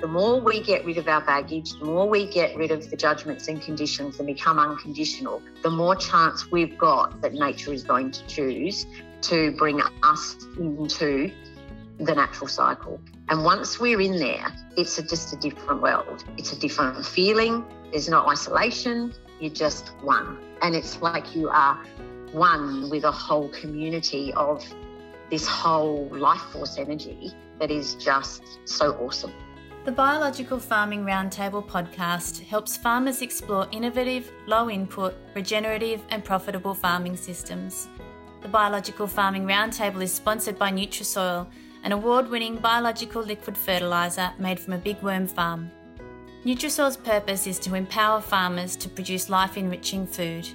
The more we get rid of our baggage, the more we get rid of the judgments and conditions and become unconditional, the more chance we've got that nature is going to choose to bring us into the natural cycle. And once we're in there, it's a, just a different world. It's a different feeling. There's no isolation. You're just one. And it's like you are one with a whole community of this whole life force energy that is just so awesome. The Biological Farming Roundtable podcast helps farmers explore innovative, low input, regenerative, and profitable farming systems. The Biological Farming Roundtable is sponsored by Nutrisoil, an award winning biological liquid fertiliser made from a big worm farm. Nutrisoil's purpose is to empower farmers to produce life enriching food.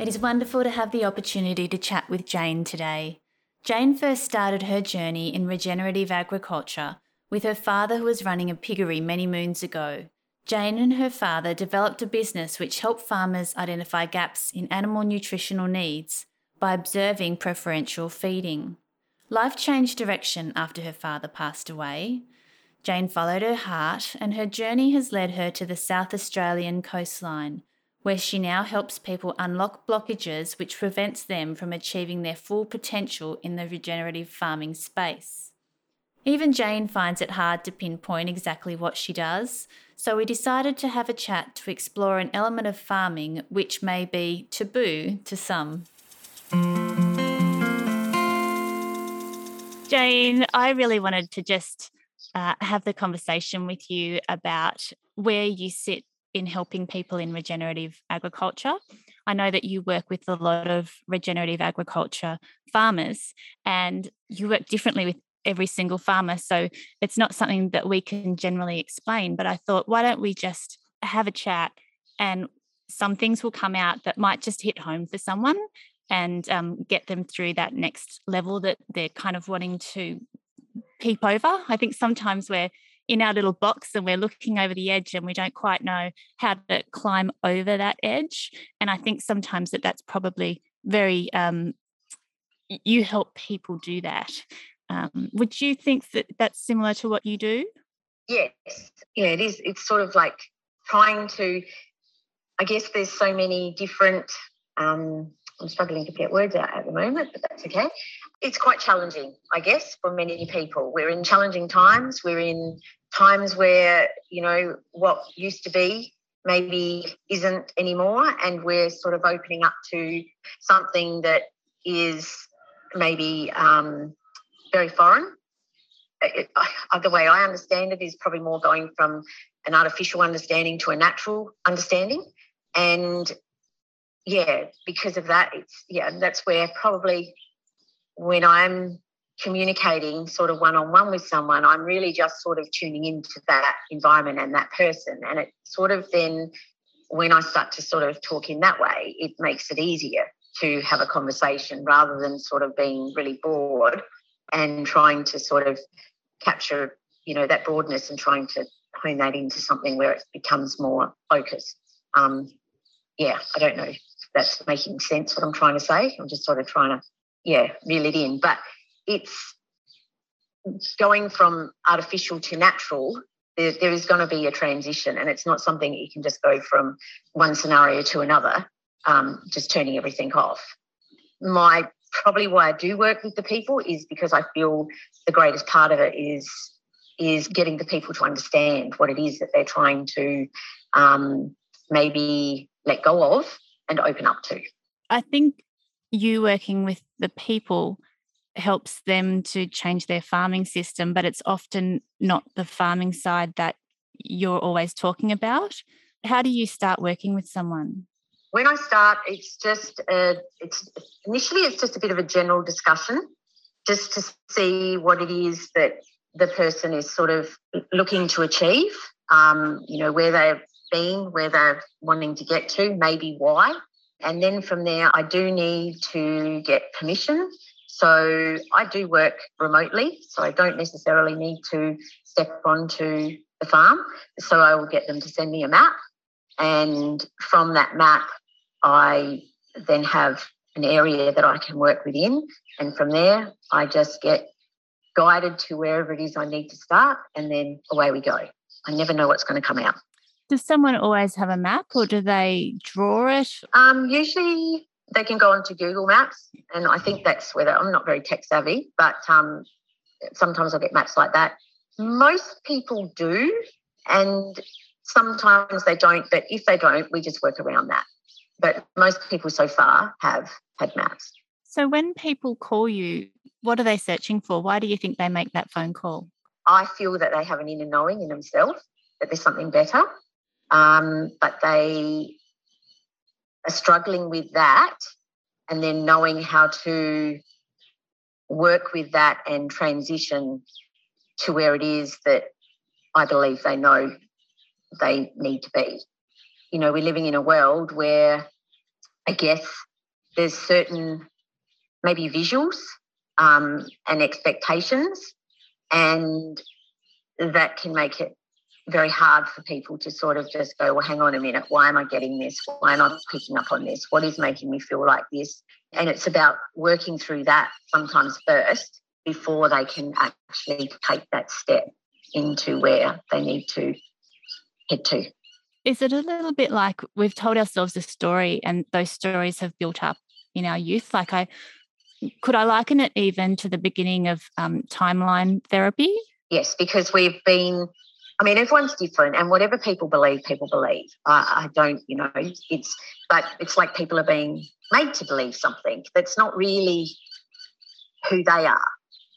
It is wonderful to have the opportunity to chat with Jane today. Jane first started her journey in regenerative agriculture with her father, who was running a piggery many moons ago. Jane and her father developed a business which helped farmers identify gaps in animal nutritional needs by observing preferential feeding. Life changed direction after her father passed away. Jane followed her heart, and her journey has led her to the South Australian coastline, where she now helps people unlock blockages which prevents them from achieving their full potential in the regenerative farming space. Even Jane finds it hard to pinpoint exactly what she does, so we decided to have a chat to explore an element of farming which may be taboo to some. Jane, I really wanted to just uh, have the conversation with you about where you sit in helping people in regenerative agriculture. I know that you work with a lot of regenerative agriculture farmers and you work differently with every single farmer. So it's not something that we can generally explain. But I thought, why don't we just have a chat and some things will come out that might just hit home for someone and um, get them through that next level that they're kind of wanting to peep over. I think sometimes we're in our little box and we're looking over the edge and we don't quite know how to climb over that edge. And I think sometimes that that's probably very, um, you help people do that. Um, would you think that that's similar to what you do? Yes. Yeah, it is. It's sort of like trying to, I guess there's so many different um, I'm struggling to get words out at the moment, but that's okay. It's quite challenging, I guess, for many people. We're in challenging times. We're in times where, you know, what used to be maybe isn't anymore. And we're sort of opening up to something that is maybe um, very foreign. The way I understand it is probably more going from an artificial understanding to a natural understanding. And yeah, because of that, it's yeah, that's where probably when I'm communicating sort of one on one with someone, I'm really just sort of tuning into that environment and that person. And it sort of then, when I start to sort of talk in that way, it makes it easier to have a conversation rather than sort of being really bored and trying to sort of capture, you know, that broadness and trying to hone that into something where it becomes more focused. Um, yeah, I don't know if that's making sense what I'm trying to say. I'm just sort of trying to, yeah, reel it in. But it's going from artificial to natural. There, there is going to be a transition, and it's not something you can just go from one scenario to another, um, just turning everything off. My probably why I do work with the people is because I feel the greatest part of it is is getting the people to understand what it is that they're trying to um, maybe let go of and open up to. I think you working with the people helps them to change their farming system, but it's often not the farming side that you're always talking about. How do you start working with someone? When I start, it's just a, it's initially it's just a bit of a general discussion, just to see what it is that the person is sort of looking to achieve. Um, you know where they've been, where they're wanting to get to, maybe why. And then from there, I do need to get permission. So I do work remotely, so I don't necessarily need to step onto the farm. So I will get them to send me a map. And from that map, I then have an area that I can work within. And from there, I just get guided to wherever it is I need to start, and then away we go. I never know what's going to come out. Does someone always have a map or do they draw it? Um, usually they can go onto Google Maps, and I think that's where I'm not very tech savvy, but um, sometimes I get maps like that. Most people do, and sometimes they don't, but if they don't, we just work around that. But most people so far have had maps. So when people call you, what are they searching for? Why do you think they make that phone call? I feel that they have an inner knowing in themselves that there's something better, um, but they struggling with that and then knowing how to work with that and transition to where it is that I believe they know they need to be. You know, we're living in a world where I guess there's certain maybe visuals um, and expectations, and that can make it very hard for people to sort of just go, well, hang on a minute, why am I getting this? Why am I picking up on this? What is making me feel like this? And it's about working through that sometimes first before they can actually take that step into where they need to head to. Is it a little bit like we've told ourselves a story and those stories have built up in our youth? Like I could I liken it even to the beginning of um, timeline therapy? Yes, because we've been I mean, everyone's different, and whatever people believe, people believe. I, I, don't, you know, it's but it's like people are being made to believe something that's not really who they are.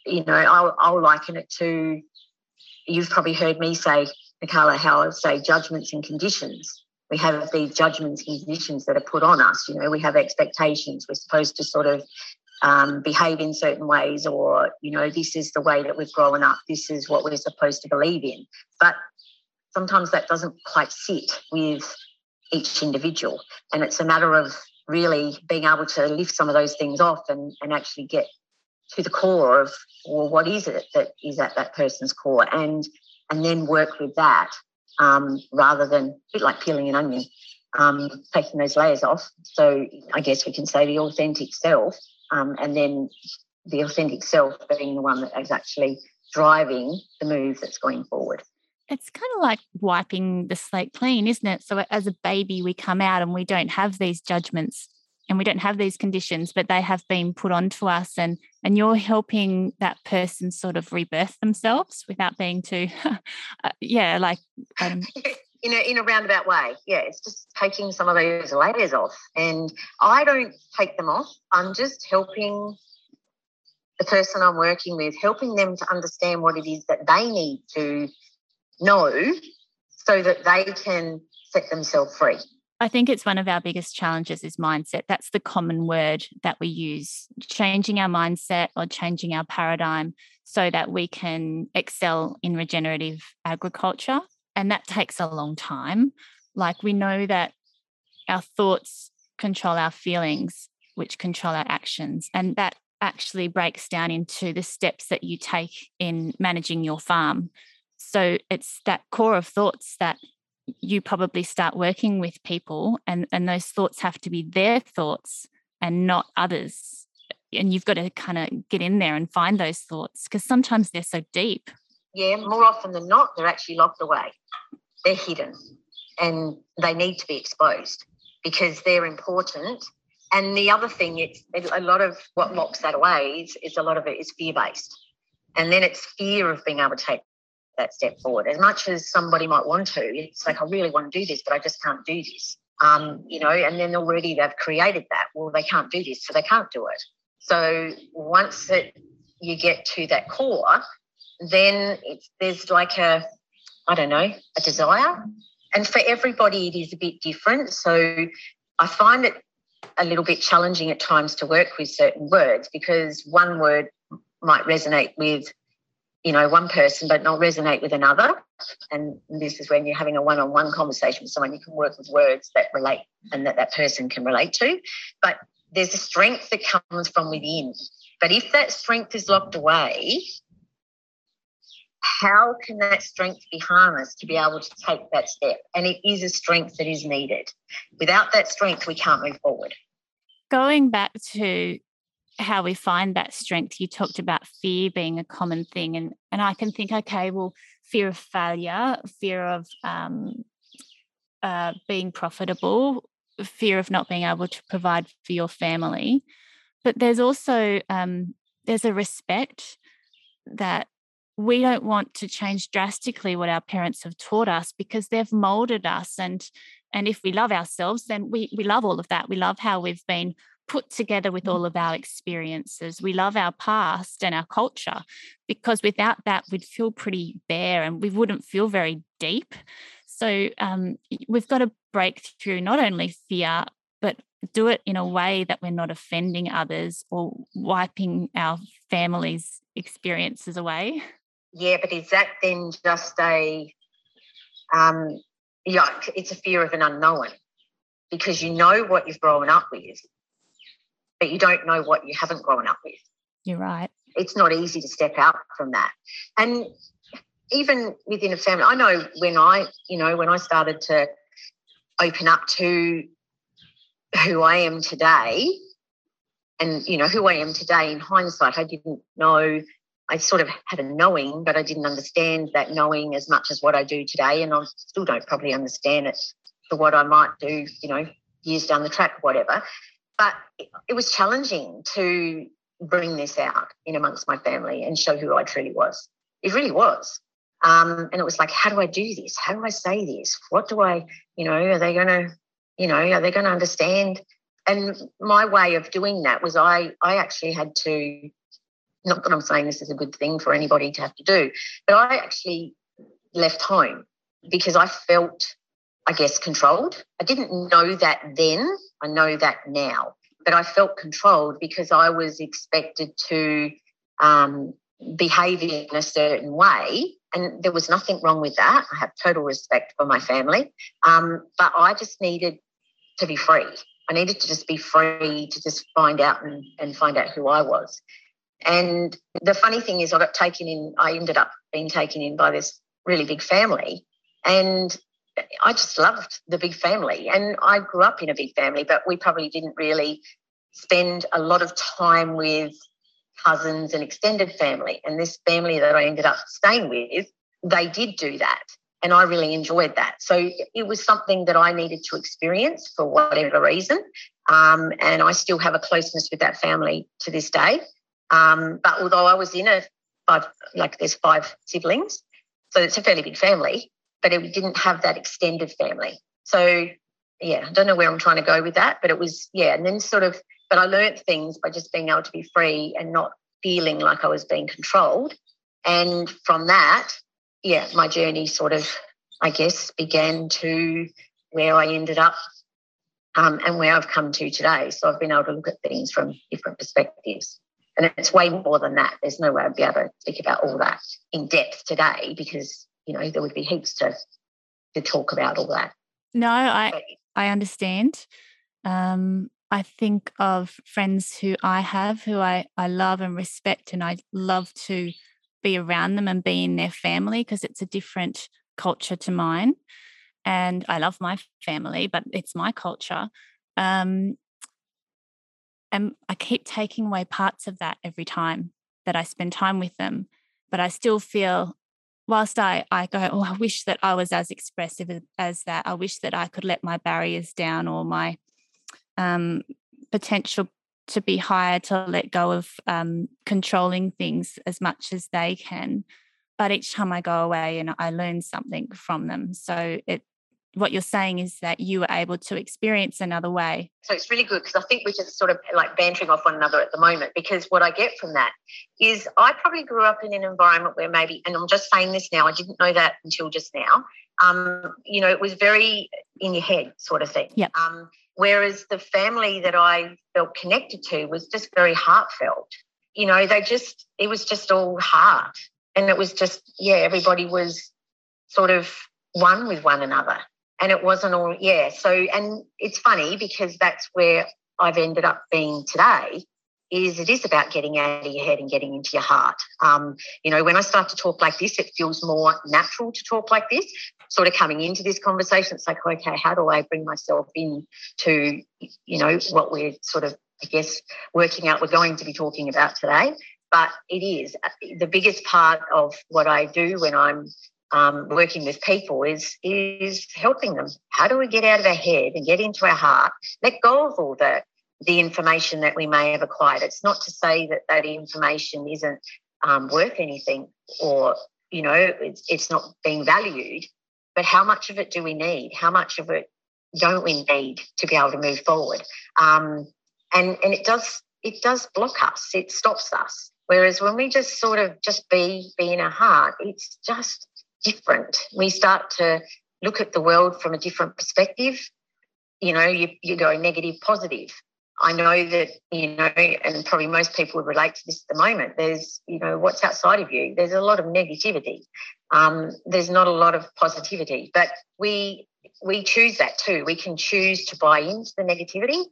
You know, I'll, I'll liken it to. You've probably heard me say, Nicola, how I say judgments and conditions. We have these judgments and conditions that are put on us. You know, we have expectations. We're supposed to sort of um, behave in certain ways, or, you know, this is the way that we've grown up, this is what we're supposed to believe in. But sometimes that doesn't quite sit with each individual. And it's a matter of really being able to lift some of those things off and, and actually get to the core of well what is it that is at that person's core and and then work with that um, rather than a bit like peeling an onion um, taking those layers off so i guess we can say the authentic self um, and then the authentic self being the one that is actually driving the move that's going forward. It's kind of like wiping the slate clean, isn't it? So, as a baby, we come out and we don't have these judgments and we don't have these conditions, but they have been put onto us, and and you're helping that person sort of rebirth themselves without being too, uh, yeah, like um, in a in a roundabout way. Yeah, it's just taking some of those layers off. And I don't take them off. I'm just helping the person I'm working with, helping them to understand what it is that they need to know so that they can set themselves free. I think it's one of our biggest challenges is mindset. That's the common word that we use, changing our mindset or changing our paradigm so that we can excel in regenerative agriculture and that takes a long time. Like we know that our thoughts control our feelings, which control our actions. And that actually breaks down into the steps that you take in managing your farm. So it's that core of thoughts that you probably start working with people, and, and those thoughts have to be their thoughts and not others. And you've got to kind of get in there and find those thoughts because sometimes they're so deep yeah, more often than not, they're actually locked away. They're hidden and they need to be exposed because they're important. And the other thing, it's a lot of what locks that away is, is a lot of it is fear based. And then it's fear of being able to take that step forward. As much as somebody might want to, it's like, I really want to do this, but I just can't do this. Um, you know, and then already they've created that. Well, they can't do this, so they can't do it. So once that you get to that core, then there's like a, I don't know, a desire. And for everybody, it is a bit different. So I find it a little bit challenging at times to work with certain words because one word might resonate with you know one person but not resonate with another and this is when you're having a one-on-one conversation with someone you can work with words that relate and that that person can relate to but there's a strength that comes from within but if that strength is locked away how can that strength be harnessed to be able to take that step? And it is a strength that is needed. Without that strength, we can't move forward. Going back to how we find that strength. You talked about fear being a common thing, and and I can think, okay, well, fear of failure, fear of um, uh, being profitable, fear of not being able to provide for your family, but there's also um, there's a respect that we don't want to change drastically what our parents have taught us because they've molded us and and if we love ourselves then we we love all of that. We love how we've been put together with all of our experiences. We love our past and our culture because without that we'd feel pretty bare and we wouldn't feel very deep. So um, we've got to break through not only fear but do it in a way that we're not offending others or wiping our family's experiences away yeah, but is that then just a, um, yeah, it's a fear of an unknown because you know what you've grown up with, but you don't know what you haven't grown up with. You're right. It's not easy to step out from that. And even within a family, I know when I, you know, when I started to open up to who I am today, and you know who I am today in hindsight, I didn't know I sort of had a knowing, but I didn't understand that knowing as much as what I do today. And I still don't probably understand it for what I might do, you know, years down the track, whatever. But it was challenging to bring this out in amongst my family and show who I truly was. It really was. Um, and it was like, how do I do this? How do I say this? What do I, you know, are they going to, you know, are they going to understand? And my way of doing that was I, I actually had to not that I'm saying this is a good thing for anybody to have to do, but I actually left home because I felt, I guess, controlled. I didn't know that then. I know that now. But I felt controlled because I was expected to um, behave in a certain way. And there was nothing wrong with that. I have total respect for my family. Um, but I just needed to be free. I needed to just be free to just find out and, and find out who I was. And the funny thing is, I got taken in, I ended up being taken in by this really big family. And I just loved the big family. And I grew up in a big family, but we probably didn't really spend a lot of time with cousins and extended family. And this family that I ended up staying with, they did do that. And I really enjoyed that. So it was something that I needed to experience for whatever reason. Um, and I still have a closeness with that family to this day. Um, but although I was in a five, like there's five siblings, so it's a fairly big family, but it didn't have that extended family. So yeah, I don't know where I'm trying to go with that, but it was yeah, and then sort of, but I learned things by just being able to be free and not feeling like I was being controlled. And from that, yeah, my journey sort of, I guess, began to where I ended up um, and where I've come to today. So I've been able to look at things from different perspectives. And it's way more than that. There's no way I'd be able to speak about all that in depth today because, you know, there would be heaps to to talk about all that. No, I I understand. Um, I think of friends who I have who I, I love and respect and I love to be around them and be in their family because it's a different culture to mine. And I love my family, but it's my culture. Um, and I keep taking away parts of that every time that I spend time with them. But I still feel, whilst I, I go, oh, I wish that I was as expressive as that. I wish that I could let my barriers down or my um, potential to be higher to let go of um, controlling things as much as they can. But each time I go away and I learn something from them. So it what you're saying is that you were able to experience another way. So it's really good because I think we're just sort of like bantering off one another at the moment because what I get from that is I probably grew up in an environment where maybe, and I'm just saying this now, I didn't know that until just now. Um, you know, it was very in your head sort of thing. Yeah. Um, whereas the family that I felt connected to was just very heartfelt. You know, they just, it was just all heart. And it was just, yeah, everybody was sort of one with one another and it wasn't all yeah so and it's funny because that's where i've ended up being today is it is about getting out of your head and getting into your heart um, you know when i start to talk like this it feels more natural to talk like this sort of coming into this conversation it's like okay how do i bring myself in to you know what we're sort of I guess, working out we're going to be talking about today. But it is uh, the biggest part of what I do when I'm um, working with people is is helping them. How do we get out of our head and get into our heart? Let go of all the the information that we may have acquired. It's not to say that that information isn't um, worth anything or you know it's, it's not being valued, but how much of it do we need? How much of it don't we need to be able to move forward? Um, and and it does it does block us. It stops us. Whereas when we just sort of just be be in our heart, it's just different. We start to look at the world from a different perspective. You know, you, you go negative, positive. I know that, you know, and probably most people would relate to this at the moment. There's, you know, what's outside of you. There's a lot of negativity. Um, there's not a lot of positivity, but we we choose that too. We can choose to buy into the negativity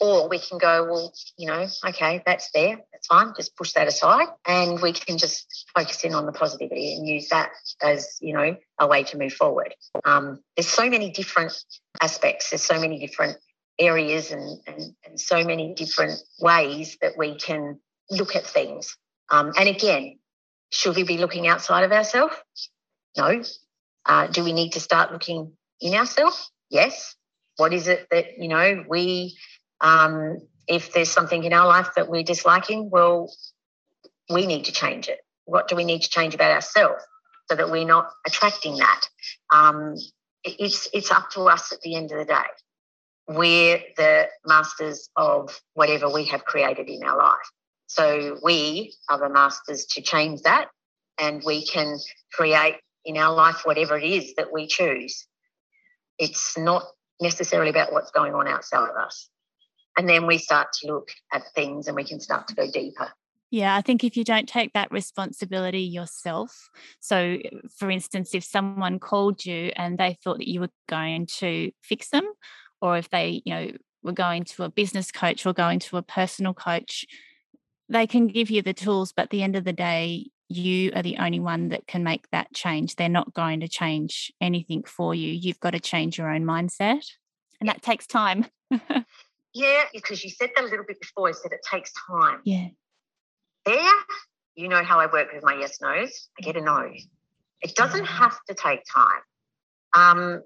or we can go, well, you know, okay, that's there, that's fine, just push that aside. And we can just focus in on the positivity and use that as, you know, a way to move forward. Um, there's so many different aspects, there's so many different areas and, and, and so many different ways that we can look at things. Um, and again, should we be looking outside of ourselves? No. Uh, do we need to start looking in ourselves? Yes. What is it that, you know, we um, if there's something in our life that we're disliking, well, we need to change it. What do we need to change about ourselves so that we're not attracting that? Um, it's it's up to us at the end of the day. We're the masters of whatever we have created in our life. So we are the masters to change that, and we can create in our life whatever it is that we choose. It's not necessarily about what's going on outside of us and then we start to look at things and we can start to go deeper. Yeah, I think if you don't take that responsibility yourself, so for instance, if someone called you and they thought that you were going to fix them, or if they, you know, were going to a business coach or going to a personal coach, they can give you the tools, but at the end of the day, you are the only one that can make that change. They're not going to change anything for you. You've got to change your own mindset, and that takes time. Yeah, because you said that a little bit before. I said it takes time. Yeah. There, you know how I work with my yes nos. I get a no. It doesn't have to take time. Um,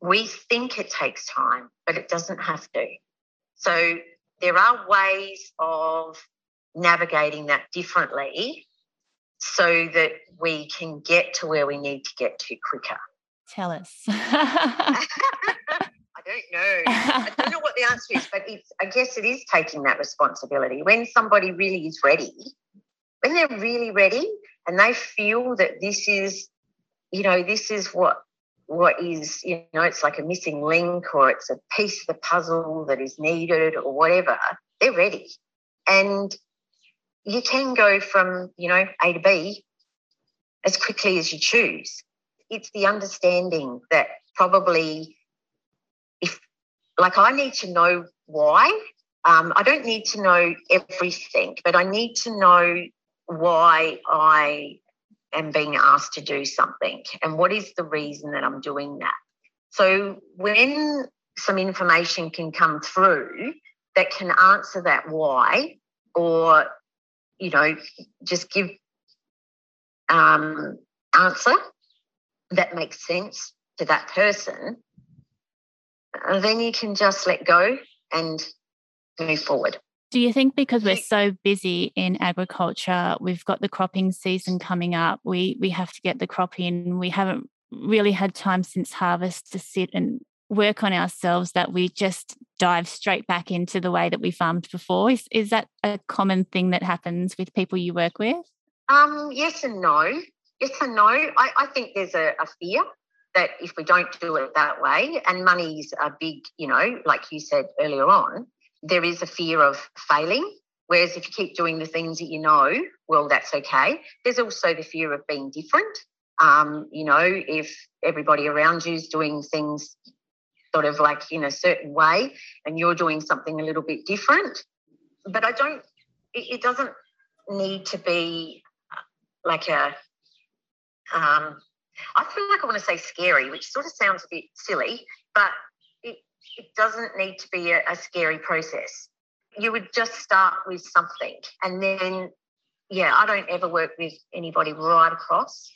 we think it takes time, but it doesn't have to. So there are ways of navigating that differently so that we can get to where we need to get to quicker. Tell us. don't know. I don't know what the answer is, but it's, I guess it is taking that responsibility. When somebody really is ready, when they're really ready and they feel that this is, you know, this is what what is, you know, it's like a missing link or it's a piece of the puzzle that is needed or whatever, they're ready. And you can go from, you know, A to B as quickly as you choose. It's the understanding that probably like I need to know why. Um, I don't need to know everything, but I need to know why I am being asked to do something and what is the reason that I'm doing that. So when some information can come through that can answer that why, or you know, just give um, answer that makes sense to that person, then you can just let go and move forward. Do you think because we're so busy in agriculture, we've got the cropping season coming up, we we have to get the crop in, we haven't really had time since harvest to sit and work on ourselves that we just dive straight back into the way that we farmed before? Is is that a common thing that happens with people you work with? Um, yes and no. Yes and no. I, I think there's a, a fear that if we don't do it that way, and money's a big, you know, like you said earlier on, there is a fear of failing. Whereas if you keep doing the things that you know, well, that's okay. There's also the fear of being different. Um, you know, if everybody around you is doing things sort of like in a certain way and you're doing something a little bit different. But I don't, it, it doesn't need to be like a, um, I feel like I want to say scary, which sort of sounds a bit silly, but it, it doesn't need to be a, a scary process. you would just start with something and then yeah i don't ever work with anybody right across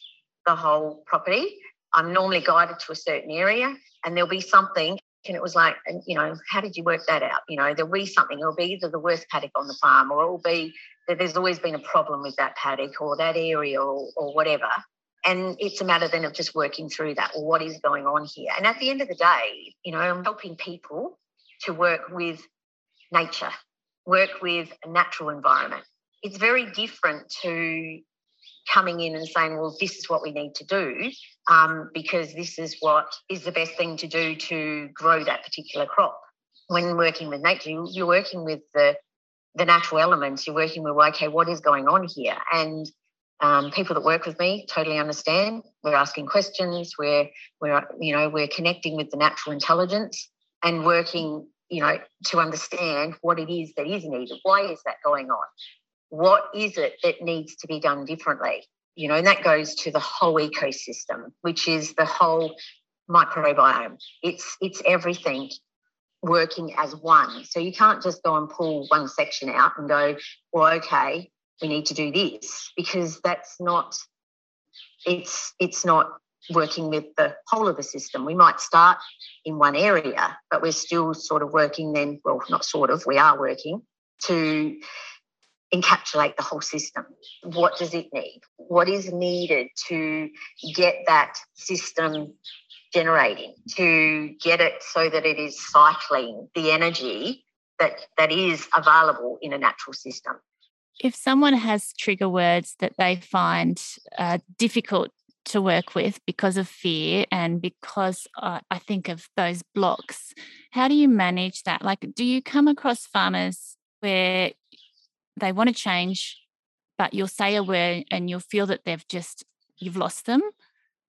the whole property. I'm normally guided to a certain area and there'll be something and it was like you know how did you work that out? You know there'll be something it'll be either the worst paddock on the farm or it'll be that there's always been a problem with that paddock or that area or, or whatever and it's a matter then of just working through that well, what is going on here and at the end of the day you know i'm helping people to work with nature work with a natural environment. It's very different to coming in and saying, well, this is what we need to do um, because this is what is the best thing to do to grow that particular crop. When working with nature, you're working with the, the natural elements, you're working with, okay, what is going on here? And um, people that work with me totally understand. We're asking questions. We're, we're, you know, we're connecting with the natural intelligence and working you know, to understand what it is that is needed. Why is that going on? What is it that needs to be done differently? You know, and that goes to the whole ecosystem, which is the whole microbiome. It's it's everything working as one. So you can't just go and pull one section out and go, well, okay, we need to do this because that's not it's it's not working with the whole of the system. We might start in one area, but we're still sort of working then, well, not sort of, we are working to encapsulate the whole system. What does it need? What is needed to get that system generating, to get it so that it is cycling the energy that, that is available in a natural system? If someone has trigger words that they find uh, difficult to work with because of fear and because uh, I think of those blocks. How do you manage that? Like, do you come across farmers where they want to change, but you'll say a word and you'll feel that they've just, you've lost them?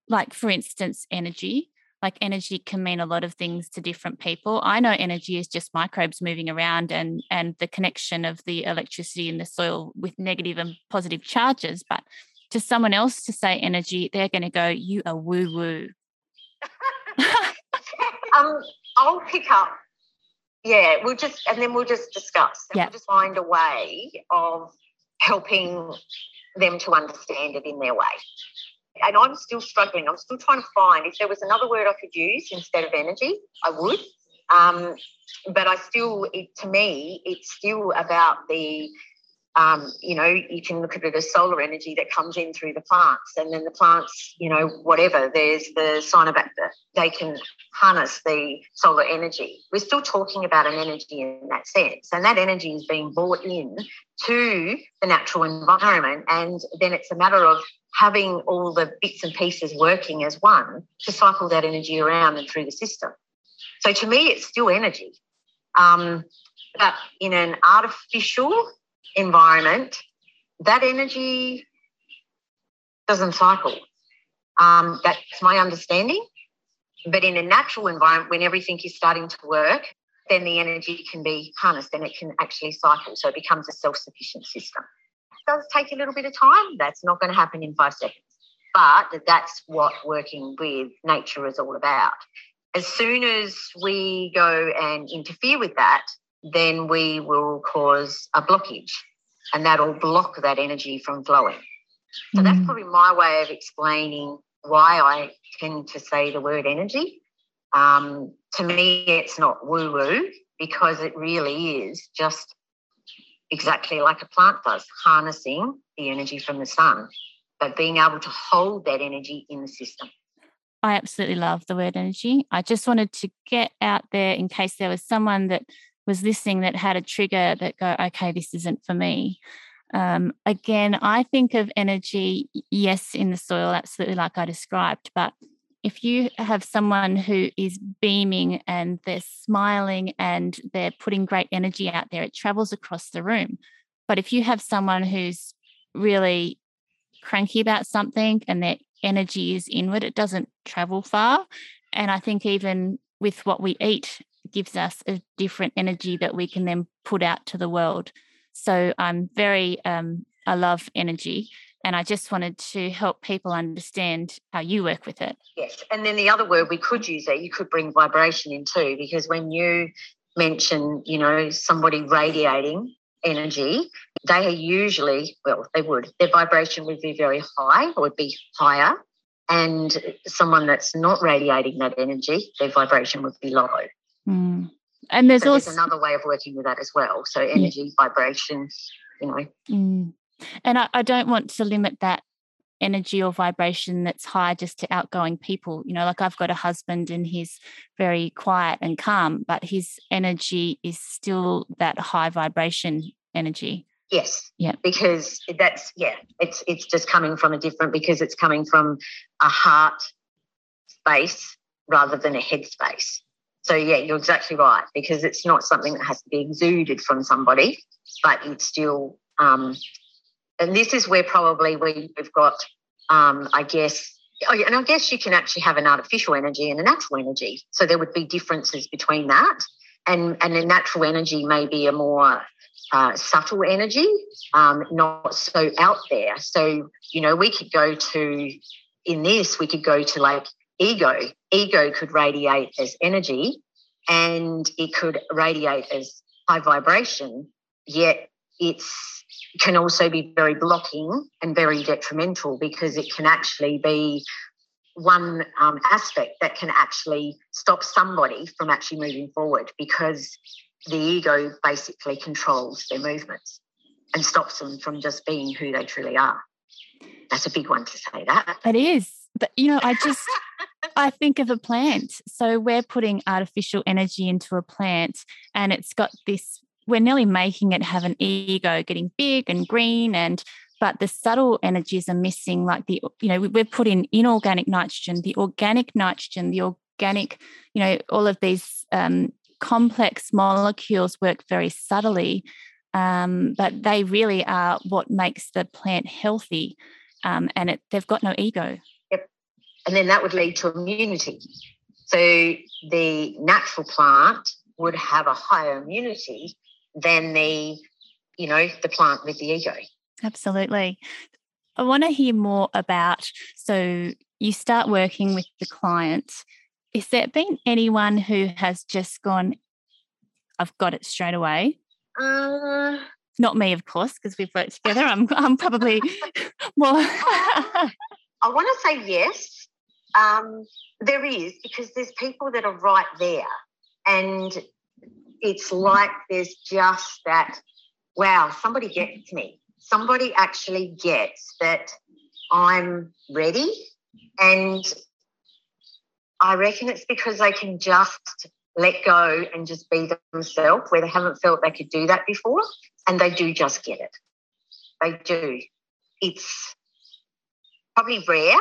Like, for instance, energy. Like, energy can mean a lot of things to different people. I know energy is just microbes moving around and, and the connection of the electricity in the soil with negative and positive charges, but to someone else to say energy, they're going to go, you are woo woo. um, I'll pick up. Yeah, we'll just, and then we'll just discuss. And We'll just find a way of helping them to understand it in their way. And I'm still struggling. I'm still trying to find if there was another word I could use instead of energy, I would. Um, but I still, it, to me, it's still about the um, you know, you can look at it as solar energy that comes in through the plants, and then the plants, you know, whatever. There's the cyanobacter; they can harness the solar energy. We're still talking about an energy in that sense, and that energy is being brought in to the natural environment, and then it's a matter of having all the bits and pieces working as one to cycle that energy around and through the system. So to me, it's still energy. Um, but in an artificial environment, that energy doesn't cycle. Um, that's my understanding. But in a natural environment, when everything is starting to work, then the energy can be harnessed and it can actually cycle. So it becomes a self sufficient system. It does take a little bit of time. That's not going to happen in five seconds. But that's what working with nature is all about. As soon as we go and interfere with that, then we will cause a blockage and that'll block that energy from flowing. So mm. that's probably my way of explaining why I tend to say the word energy. Um, to me, it's not woo woo because it really is just exactly like a plant does, harnessing the energy from the sun, but being able to hold that energy in the system. I absolutely love the word energy. I just wanted to get out there in case there was someone that was this thing that had a trigger that go, okay, this isn't for me. Um, again, I think of energy, yes, in the soil, absolutely like I described, but if you have someone who is beaming and they're smiling and they're putting great energy out there, it travels across the room. But if you have someone who's really cranky about something and their energy is inward, it doesn't travel far. And I think even with what we eat, gives us a different energy that we can then put out to the world. So I'm very, um, I love energy. And I just wanted to help people understand how you work with it. Yes. And then the other word we could use there, you could bring vibration in too, because when you mention, you know, somebody radiating energy, they are usually, well, they would, their vibration would be very high or would be higher. And someone that's not radiating that energy, their vibration would be low. Mm. And there's so also there's another way of working with that as well. So energy, yeah. vibration, you know. Mm. And I, I don't want to limit that energy or vibration that's high just to outgoing people. You know, like I've got a husband and he's very quiet and calm, but his energy is still that high vibration energy. Yes. Yeah. Because that's yeah, it's it's just coming from a different because it's coming from a heart space rather than a head space. So yeah, you're exactly right because it's not something that has to be exuded from somebody, but it's still um, and this is where probably we, have got, um, I guess, oh, and I guess you can actually have an artificial energy and a natural energy. So there would be differences between that. And, and the natural energy may be a more uh, subtle energy, um, not so out there. So, you know, we could go to, in this, we could go to like ego. Ego could radiate as energy and it could radiate as high vibration, yet it's can also be very blocking and very detrimental because it can actually be one um, aspect that can actually stop somebody from actually moving forward because the ego basically controls their movements and stops them from just being who they truly are. That's a big one to say that. It is. But, you know, I just, I think of a plant. So we're putting artificial energy into a plant and it's got this we're nearly making it have an ego, getting big and green and but the subtle energies are missing like the you know we're putting inorganic nitrogen the organic nitrogen the organic you know all of these um, complex molecules work very subtly um, but they really are what makes the plant healthy um, and it, they've got no ego and then that would lead to immunity so the natural plant would have a higher immunity than the, you know, the plant with the ego. Absolutely. I want to hear more about so you start working with the client. Is there been anyone who has just gone, I've got it straight away? Uh, Not me, of course, because we've worked together. I'm, I'm probably more. I want to say yes. Um, there is because there's people that are right there, and it's like there's just that wow, somebody gets me. Somebody actually gets that I'm ready. And I reckon it's because they can just let go and just be themselves where they haven't felt they could do that before. And they do just get it. They do. It's probably rare,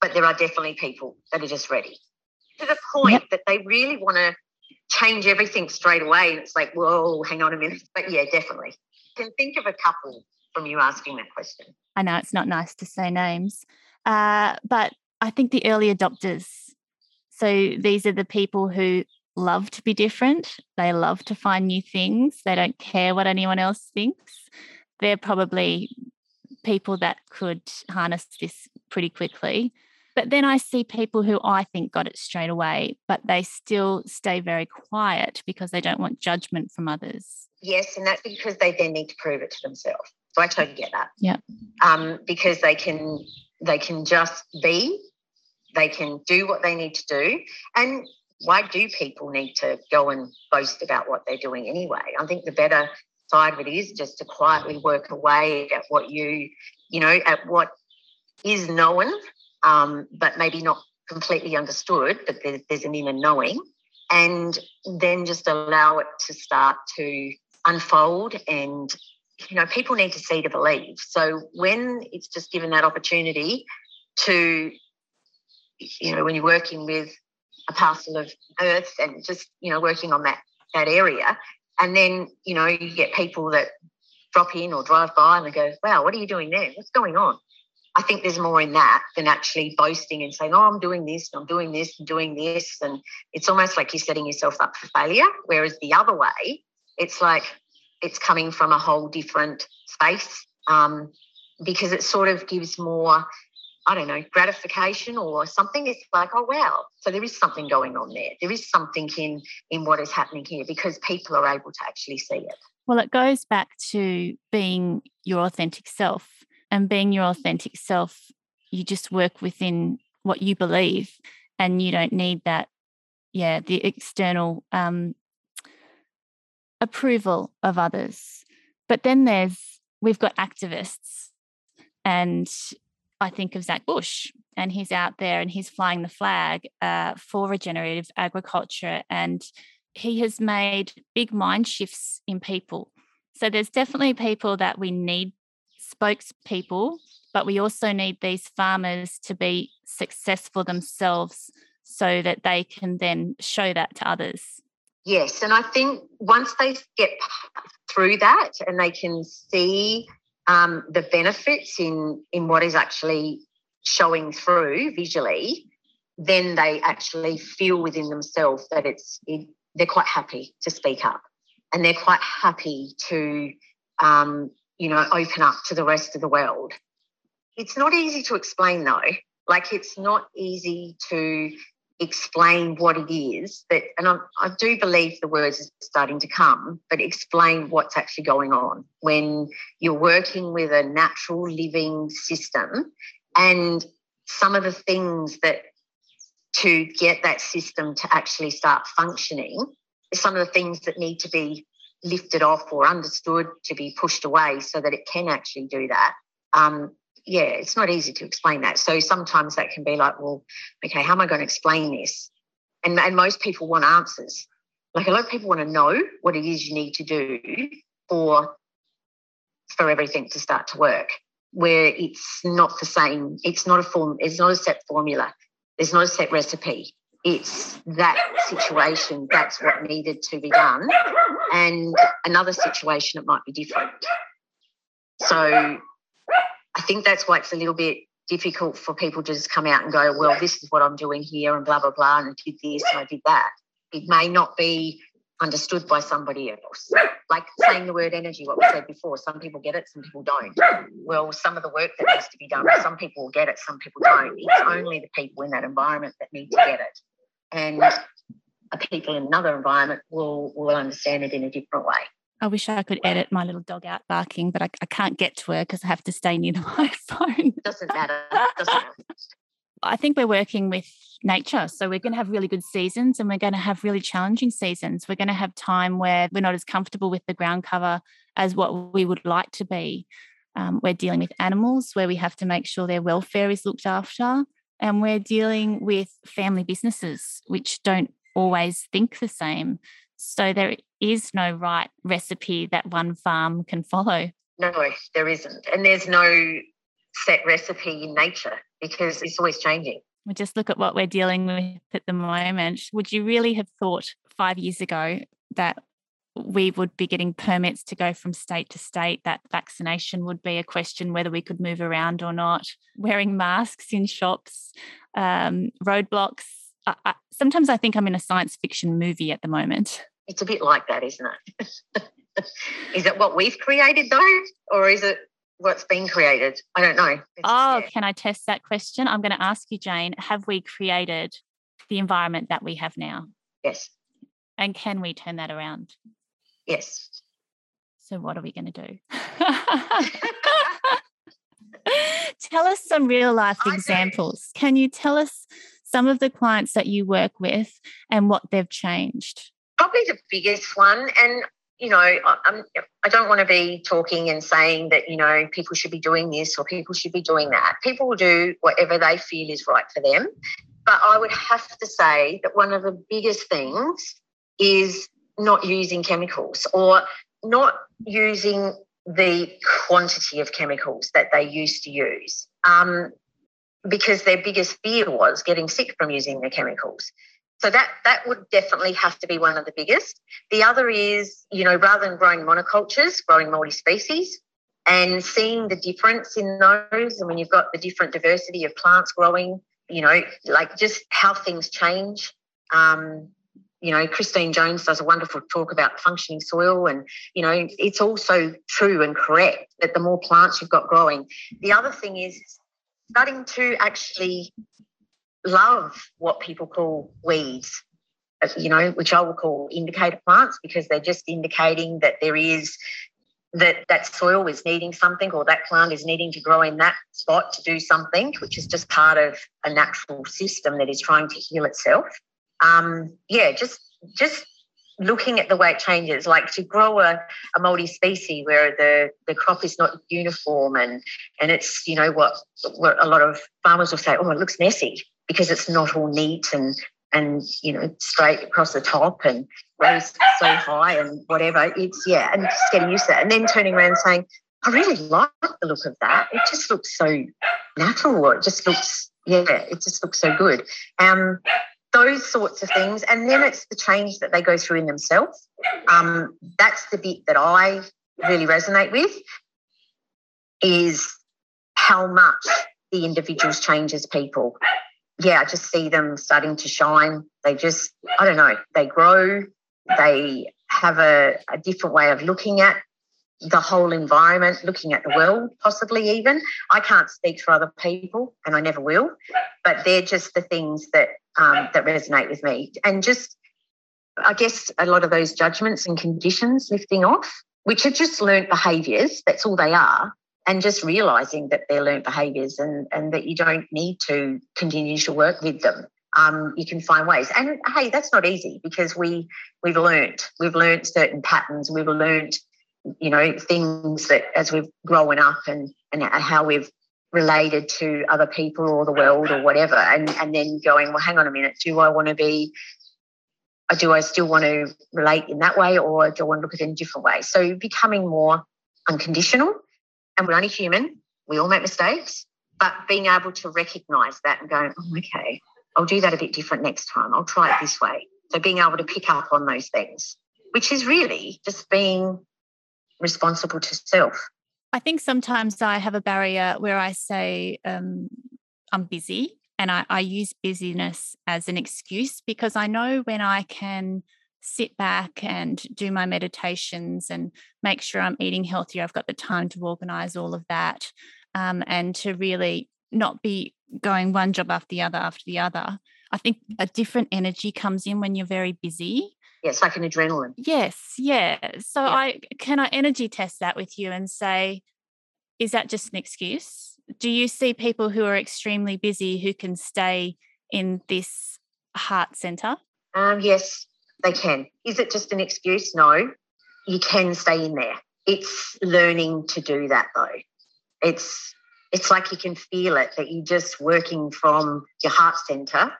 but there are definitely people that are just ready to the point yep. that they really want to change everything straight away. And it's like, whoa, hang on a minute. But yeah, definitely. I can think of a couple from you asking that question. I know it's not nice to say names, uh, but I think the early adopters. So these are the people who love to be different. They love to find new things. They don't care what anyone else thinks. They're probably people that could harness this pretty quickly. But then I see people who I think got it straight away, but they still stay very quiet because they don't want judgment from others. Yes, and that's because they then need to prove it to themselves. So I totally get that. Yeah. Um, because they can they can just be, they can do what they need to do. And why do people need to go and boast about what they're doing anyway? I think the better side of it is just to quietly work away at what you, you know, at what is known um, but maybe not completely understood, but there's, there's an inner knowing, and then just allow it to start to unfold. And you know people need to see to believe so when it's just given that opportunity to you know when you're working with a parcel of earth and just you know working on that that area and then you know you get people that drop in or drive by and they go wow what are you doing there? What's going on I think there's more in that than actually boasting and saying, oh, I'm doing this, and I'm doing this, and doing this. And it's almost like you're setting yourself up for failure. Whereas the other way, it's like it's coming from a whole different space um, because it sort of gives more, I don't know, gratification or something. It's like, oh wow. So there is something going on there. There is something in in what is happening here because people are able to actually see it. Well, it goes back to being your authentic self. And being your authentic self, you just work within what you believe and you don't need that, yeah, the external um, approval of others. But then there's, we've got activists and I think of Zach Bush, and he's out there and he's flying the flag uh, for regenerative agriculture, and he has made big mind shifts in people. So there's definitely people that we need spokespeople, but we also need these farmers to be successful themselves so that they can then show that to others. Yes, and I think once they get through that and they can see um, the benefits in in what is actually showing through visually, then they actually feel within themselves that it's it, they're quite happy to speak up, and they're quite happy to um, you know open up to the rest of the world. It's not easy to explain though. Like it's not easy to explain what it is that, and I, I, do believe the words are starting to come, but explain what's actually going on when you're working with a natural living system and some of the things that to get that system to actually start functioning some of the things that need to be lifted off or understood to be pushed away so that it can actually do that. Um, yeah, it's not easy to explain that. So sometimes that can be like, well, okay, how am I going to explain this? And, and most people want answers. Like a lot of people want to know what it is you need to do for for everything to start to work. Where it's not the same, it's not a form, it's not a set formula. There's not a set recipe. It's that situation, that's what needed to be done. And another situation, it might be different. So I think that's why it's a little bit difficult for people to just come out and go, well, this is what I'm doing here and blah, blah, blah, and I did this and I did that. It may not be understood by somebody else. Like saying the word energy, what we said before, some people get it, some people don't. Well, some of the work that needs to be done, some people will get it, some people don't. It's only the people in that environment that need to get it. And people in another environment will will understand it in a different way. I wish I could edit my little dog out barking, but I, I can't get to her because I have to stay near the microphone. Doesn't matter. Doesn't matter. I think we're working with nature. So we're going to have really good seasons and we're going to have really challenging seasons. We're going to have time where we're not as comfortable with the ground cover as what we would like to be. Um, we're dealing with animals where we have to make sure their welfare is looked after. And we're dealing with family businesses, which don't always think the same. So there is no right recipe that one farm can follow. No, there isn't. And there's no set recipe in nature because it's always changing. We just look at what we're dealing with at the moment. Would you really have thought five years ago that we would be getting permits to go from state to state, that vaccination would be a question whether we could move around or not, wearing masks in shops, um, roadblocks I, I, sometimes I think I'm in a science fiction movie at the moment. It's a bit like that, isn't it? is it what we've created though, or is it what's been created? I don't know. It's, oh, yeah. can I test that question? I'm going to ask you, Jane. Have we created the environment that we have now? Yes. And can we turn that around? Yes. So, what are we going to do? tell us some real life examples. Can you tell us some of the clients that you work with and what they've changed? Probably the biggest one, and you know, I'm, I don't want to be talking and saying that, you know, people should be doing this or people should be doing that. People will do whatever they feel is right for them. But I would have to say that one of the biggest things is not using chemicals or not using the quantity of chemicals that they used to use. Um, because their biggest fear was getting sick from using the chemicals. So that that would definitely have to be one of the biggest. The other is, you know, rather than growing monocultures, growing multi-species and seeing the difference in those. I mean, you've got the different diversity of plants growing, you know, like just how things change. Um, you know, Christine Jones does a wonderful talk about functioning soil, and you know, it's also true and correct that the more plants you've got growing. The other thing is starting to actually love what people call weeds, you know, which I will call indicator plants because they're just indicating that there is that that soil is needing something or that plant is needing to grow in that spot to do something, which is just part of a natural system that is trying to heal itself. Um, yeah, just just looking at the way it changes, like to grow a, a multi-species where the, the crop is not uniform and and it's, you know, what what a lot of farmers will say, oh, it looks messy because it's not all neat and and you know straight across the top and raised so high and whatever. It's yeah, and just getting used to it. And then turning around and saying, I really like the look of that. It just looks so natural, it just looks yeah, it just looks so good. Um, those sorts of things. And then it's the change that they go through in themselves. Um, that's the bit that I really resonate with is how much the individuals change as people. Yeah, I just see them starting to shine. They just, I don't know, they grow, they have a, a different way of looking at the whole environment, looking at the world, possibly even. I can't speak for other people, and I never will, but they're just the things that um, that resonate with me, and just I guess a lot of those judgments and conditions lifting off, which are just learnt behaviours. That's all they are, and just realising that they're learnt behaviours, and and that you don't need to continue to work with them. Um, you can find ways. And hey, that's not easy because we we've learnt we've learnt certain patterns. We've learnt you know things that as we've grown up and and how we've related to other people or the world or whatever and and then going well hang on a minute do i want to be do i still want to relate in that way or do i want to look at it in a different way so becoming more unconditional and we're only human we all make mistakes but being able to recognize that and go oh, okay i'll do that a bit different next time i'll try it this way so being able to pick up on those things which is really just being responsible to self. I think sometimes I have a barrier where I say um, I'm busy and I, I use busyness as an excuse because I know when I can sit back and do my meditations and make sure I'm eating healthier, I've got the time to organize all of that um, and to really not be going one job after the other after the other. I think a different energy comes in when you're very busy Yes, like an adrenaline. Yes, yeah. So yeah. I can I energy test that with you and say, is that just an excuse? Do you see people who are extremely busy who can stay in this heart center? Um, yes, they can. Is it just an excuse? No. You can stay in there. It's learning to do that though. It's it's like you can feel it that you're just working from your heart center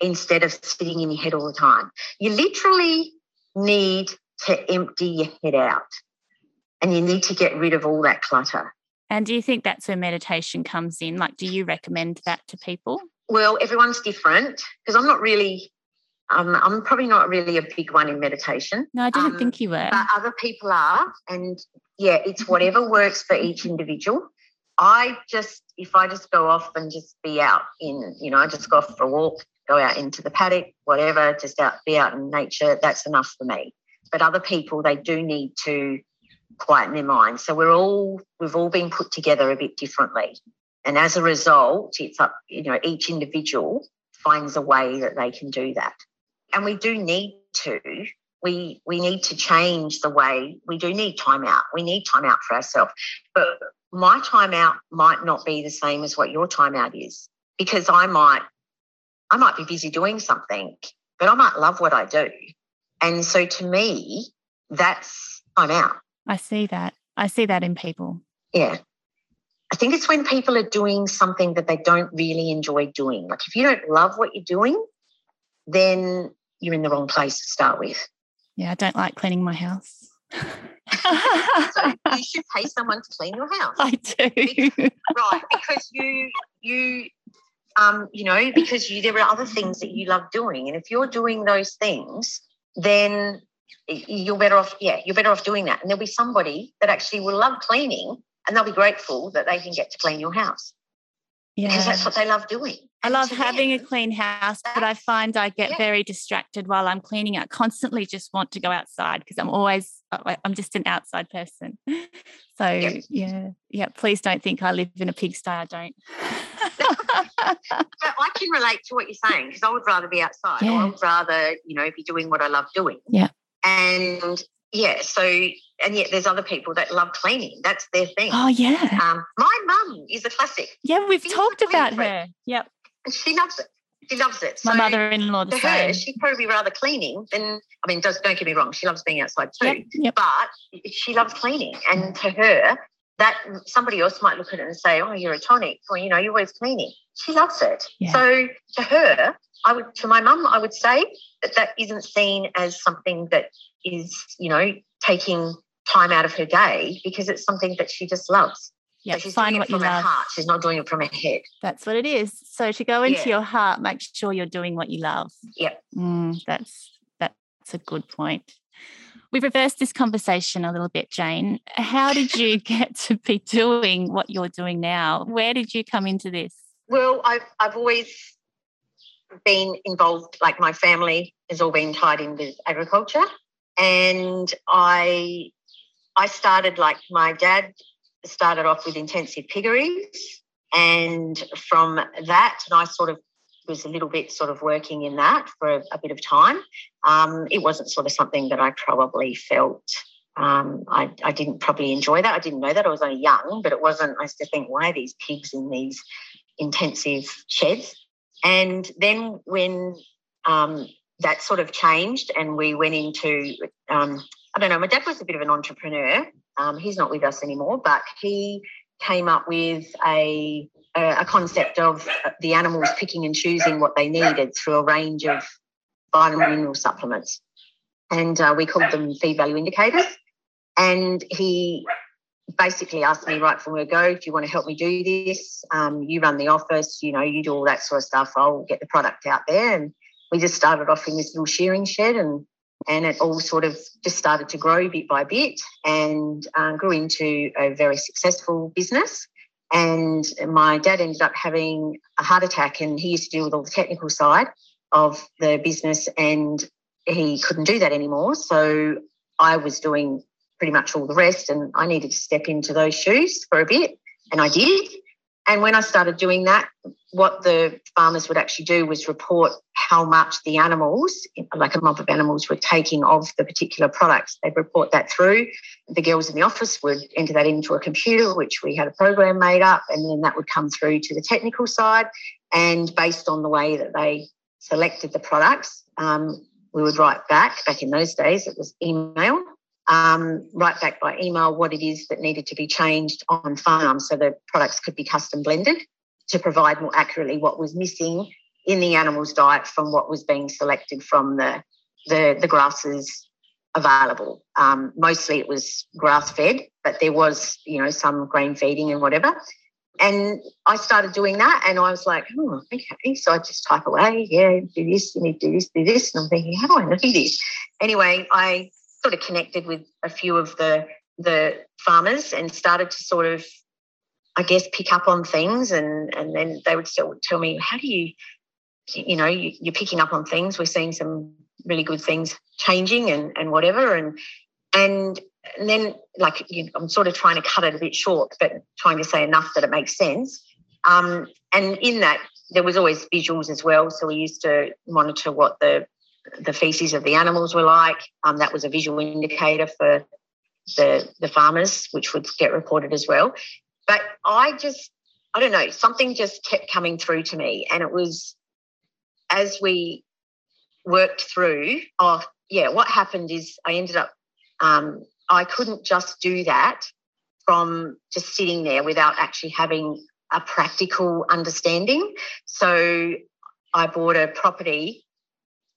instead of sitting in your head all the time. You literally need to empty your head out and you need to get rid of all that clutter. And do you think that's where meditation comes in? Like, do you recommend that to people? Well, everyone's different because I'm not really, um, I'm probably not really a big one in meditation. No, I didn't um, think you were. But other people are. And yeah, it's whatever works for each individual. I just, if I just go off and just be out in, you know, I just go off for a walk go out into the paddock, whatever, just out be out in nature. That's enough for me. But other people, they do need to quieten their minds. So we're all we've all been put together a bit differently. And as a result, it's up, you know, each individual finds a way that they can do that. And we do need to, we we need to change the way we do need time out. We need time out for ourselves. But my time out might not be the same as what your time out is because I might I might be busy doing something, but I might love what I do. And so to me, that's I'm out. I see that. I see that in people. Yeah. I think it's when people are doing something that they don't really enjoy doing. Like if you don't love what you're doing, then you're in the wrong place to start with. Yeah, I don't like cleaning my house. so you should pay someone to clean your house. I do. right, because you you um, you know, because you, there are other things that you love doing. And if you're doing those things, then you're better off, yeah, you're better off doing that. And there'll be somebody that actually will love cleaning and they'll be grateful that they can get to clean your house. Yeah. Because that's what they love doing. I love having them, a clean house, but I find I get yeah. very distracted while I'm cleaning. I constantly just want to go outside because I'm always, I'm just an outside person. So, yeah. yeah, yeah, please don't think I live in a pigsty. I don't. but I can relate to what you're saying because I would rather be outside. Yeah. I would rather, you know, be doing what I love doing. Yeah. And yeah, so and yet there's other people that love cleaning. That's their thing. Oh yeah. Um, my mum is a classic. Yeah, we've She's talked about her. Yep. She loves it. She loves it. My so mother-in-law the to same. her, she'd probably rather cleaning than I mean, does don't get me wrong, she loves being outside too. Yep, yep. But she loves cleaning. And to her, that somebody else might look at it and say, Oh, you're a tonic, or you know, you're always cleaning. She loves it. Yeah. So to her, I would to my mum, I would say that that isn't seen as something that is, you know, taking time out of her day because it's something that she just loves. Yeah, so she's find doing what it from you her love. heart. She's not doing it from her head. That's what it is. So to go into Yeah. your heart, make sure you're doing what you love. Yep. Mm, that's that's a good point. We've reversed this conversation a little bit, Jane. How did you get to be doing what you're doing now? Where did you come into this? Well, I've I've always been involved. Like my family has all been tied in with agriculture, and I I started like my dad started off with intensive piggeries, and from that, and I sort of was a little bit sort of working in that for a, a bit of time. Um, it wasn't sort of something that I probably felt. Um, I, I didn't probably enjoy that. I didn't know that. I was only young, but it wasn't. I used to think, why are these pigs in these intensive sheds? And then when um, that sort of changed and we went into, um, I don't know, my dad was a bit of an entrepreneur. Um, he's not with us anymore, but he came up with a, a, concept of the animals picking and choosing what they needed through a range of vitamin mineral supplements. And uh, we called them feed value indicators. And he basically asked me right from where go, do you want to help me do this? Um, you run the office, you know, you do all that sort of stuff. I'll get the product out there. And we just started off in this little shearing shed and and it all sort of just started to grow bit by bit and uh, grew into a very successful business. And my dad ended up having a heart attack, and he used to deal with all the technical side of the business, and he couldn't do that anymore. So I was doing pretty much all the rest, and I needed to step into those shoes for a bit, and I did. And when I started doing that, what the farmers would actually do was report how much the animals, like a mob of animals, were taking of the particular products. They'd report that through. The girls in the office would enter that into a computer, which we had a program made up, and then that would come through to the technical side. And based on the way that they selected the products, um, we would write back. Back in those days, it was email um, write back by email what it is that needed to be changed on farm so the products could be custom blended to provide more accurately what was missing in the animal's diet from what was being selected from the the, the grasses available. Um, mostly it was grass fed, but there was you know some grain feeding and whatever. And I started doing that, and I was like, oh, okay. So I just type away, yeah, do this, you need to do this, do this. And I'm thinking, how do I know this? Anyway, I sort of connected with a few of the the farmers and started to sort of I guess pick up on things. And and then they would still tell me how do you you know you, you're picking up on things. We're seeing some really good things changing and and whatever. And and and then like you know, I'm sort of trying to cut it a bit short but trying to say enough that it makes sense. Um, and in that there was always visuals as well. So we used to monitor what the the feces of the animals were like. Um, that was a visual indicator for the the farmers, which would get reported as well. But I just, I don't know, something just kept coming through to me, and it was as we worked through. Oh, yeah, what happened is I ended up. Um, I couldn't just do that from just sitting there without actually having a practical understanding. So I bought a property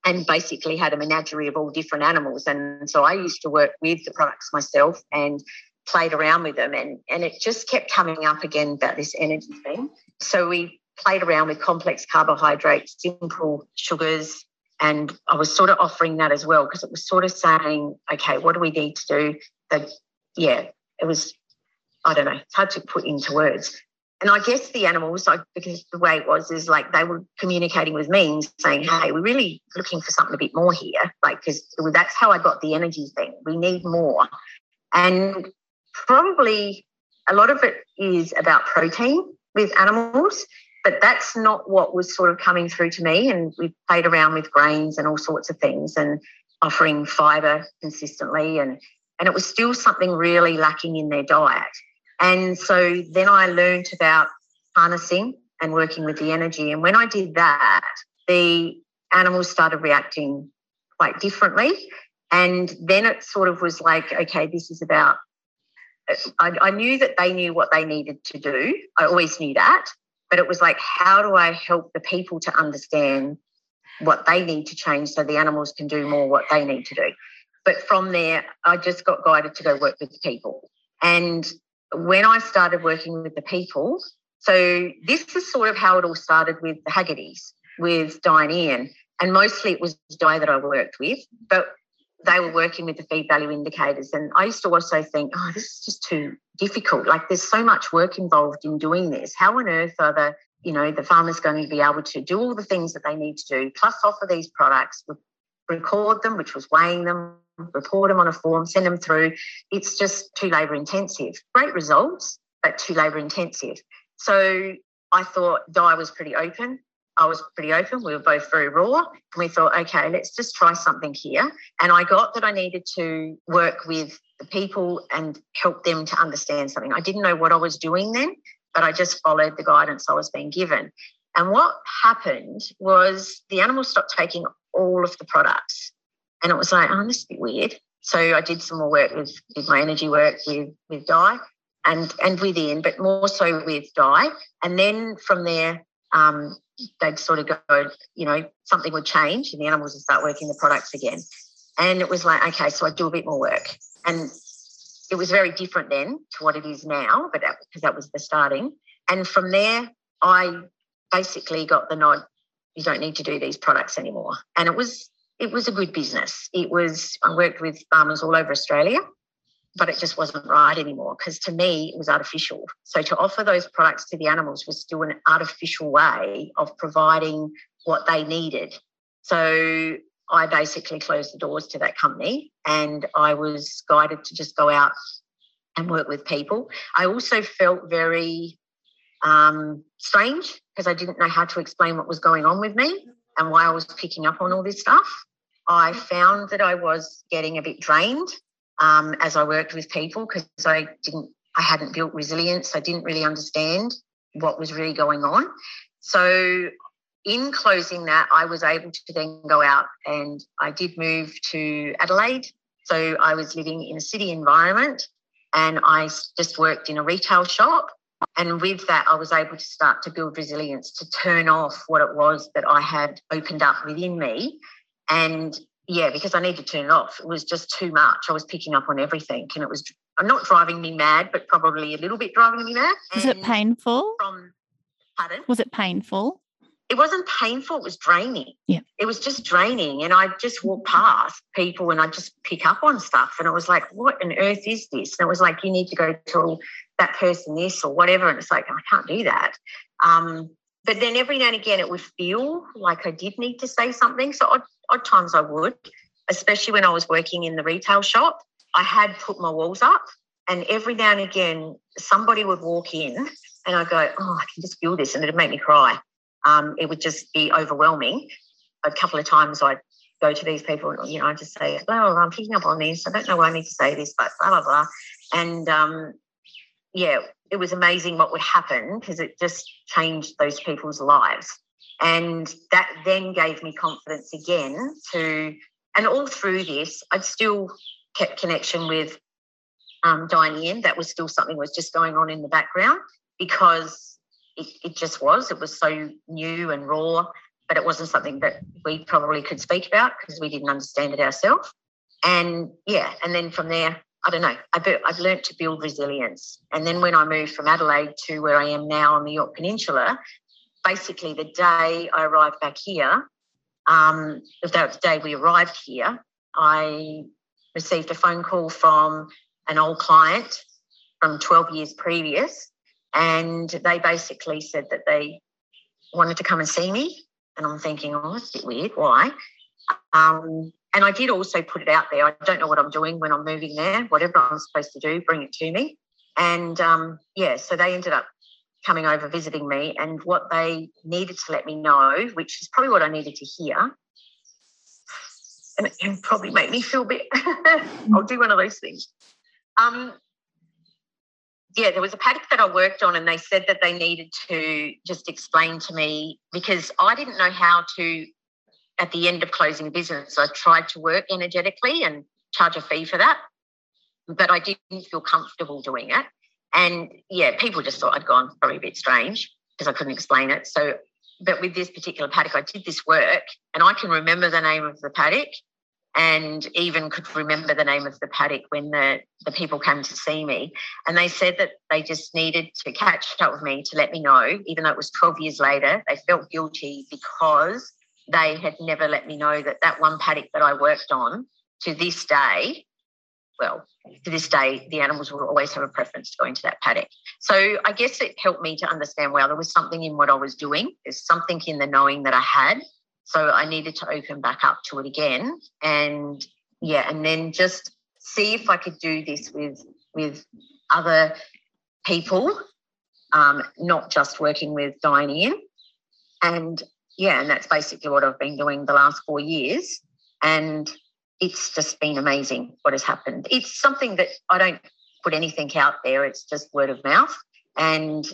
and basically had a menagerie of all different animals. And so I used to work with the products myself and played around with them. And, and it just kept coming up again about this energy thing. So we played around with complex carbohydrates, simple sugars. And I was sort of offering that as well because it was sort of saying, okay, what do we need to do? That, yeah, it was, I don't know, it's hard to put into words. And I guess the animals, like because the way it was is like they were communicating with me and saying, "Hey, we're really looking for something a bit more here." Like because that's how I got the energy thing. We need more, and probably a lot of it is about protein with animals. but that's not what was sort of coming through to me. And we played around with grains and all sorts of things and offering fibre consistently. And, and it was still something really lacking in their diet. And so then I learned about harnessing and working with the energy. And when I did that, the animals started reacting quite differently. And then it sort of was like, okay, this is about. I, I knew that they knew what they needed to do. I always knew that. But it was like, how do I help the people to understand what they need to change so the animals can do more what they need to do? But from there, I just got guided to go work with the people. And when I started working with the people, so this is sort of how it all started with the Haggertys, with Diane And mostly it was Di that I worked with, but they were working with the feed value indicators. And I used to also think, oh, this is just too difficult. Like there's so much work involved in doing this. How on earth are the, you know, the farmers going to be able to do all the things that they need to do, plus offer these products, record them, which was weighing them, report them on a form, send them through. It's just too labour intensive. Great results, but too labour intensive. So I thought Di was pretty open. I was pretty open. We were both very raw. And we thought, okay, let's just try something here. And I got that I needed to work with the people and help them to understand something. I didn't know what I was doing then, but I just followed the guidance I was being given. And what happened was the animals stopped taking all of the products. And it was like, oh, this is a bit weird. So I did some more work with, with my energy work with, with Di and and within, but more so with Di. And then from there, um, they'd sort of go, you know, something would change and the animals would start working the products again. And it was like, okay, so I do a bit more work. And it was very different then to what it is now, but that, because that was the starting. And from there, I basically got the nod. You don't need to do these products anymore. And it was it was a good business. It was I worked with farmers all over Australia but it just wasn't right anymore because to me it was artificial. So to offer those products to the animals was still an artificial way of providing what they needed. So I basically closed the doors to that company and I was guided to just go out and work with people. I also felt very um, strange because I didn't know how to explain what was going on with me and why I was picking up on all this stuff. I found that I was getting a bit drained um, as I worked with people because I didn't, I hadn't built resilience. I didn't really understand what was really going on. So, in closing that, I was able to then go out and I did move to Adelaide. So, I was living in a city environment and I just worked in a retail shop. And with that, I was able to start to build resilience to turn off what it was that I had opened up within me and yeah, because I need to turn it off. It was just too much. I was picking up on everything, and it was I'm not driving me mad, but probably a little bit driving me mad. Was it painful? From pardon? Was it painful? It wasn't painful. It was draining. Yeah. It was just draining, and I just walk past people, and I just pick up on stuff, and it was like, what on earth is this? And it was like, you need to go tell that person this or whatever, and it's like, I can't do that. Um, but then every now and again, it would feel like I did need to say something. So odd, odd times I would, especially when I was working in the retail shop. I had put my walls up, and every now and again, somebody would walk in, and I go, "Oh, I can just feel this," and it'd make me cry. Um, it would just be overwhelming. A couple of times I'd go to these people, and you know, I just say, "Well, I'm picking up on this. I don't know why I need to say this, but blah blah blah," and um, yeah, it was amazing what would happen because it just changed those people's lives. And that then gave me confidence again to, and all through this, I'd still kept connection with um, Diane. That was still something was just going on in the background because it, it just was. It was so new and raw, but it wasn't something that we probably could speak about because we didn't understand it ourselves. And yeah, and then from there, I don't know, I've, I've learned to build resilience. And then when I moved from Adelaide to where I am now on the Yorke Peninsula, basically the day I arrived back here, um, the day we arrived here, I received a phone call from an old client from 12 years previous. And they basically said that they wanted to come and see me. And I'm thinking, oh, that's a bit weird. Why? Um, and I did also put it out there. I don't know what I'm doing when I'm moving there. Whatever I'm supposed to do, bring it to me. And um, yeah, so they ended up coming over visiting me, and what they needed to let me know, which is probably what I needed to hear, and it can probably make me feel a bit. I'll do one of those things. Um, yeah, there was a paddock that I worked on, and they said that they needed to just explain to me because I didn't know how to. At the end of closing business, I tried to work energetically and charge a fee for that, but I didn't feel comfortable doing it. And yeah, people just thought I'd gone probably a bit strange because I couldn't explain it. So, but with this particular paddock, I did this work, and I can remember the name of the paddock and even could remember the name of the paddock when the, the people came to see me. And they said that they just needed to catch up with me to let me know, even though it was 12 years later, they felt guilty because they had never let me know that that one paddock that I worked on to this day, well, to this day, the animals will always have a preference to go into that paddock. So I guess it helped me to understand, well, there was something in what I was doing. There's something in the knowing that I had so I needed to open back up to it again. And yeah, and then just see if I could do this with with other people, um, not just working with Diane. And yeah, and that's basically what I've been doing the last four years. And it's just been amazing what has happened. It's something that I don't put anything out there, it's just word of mouth. And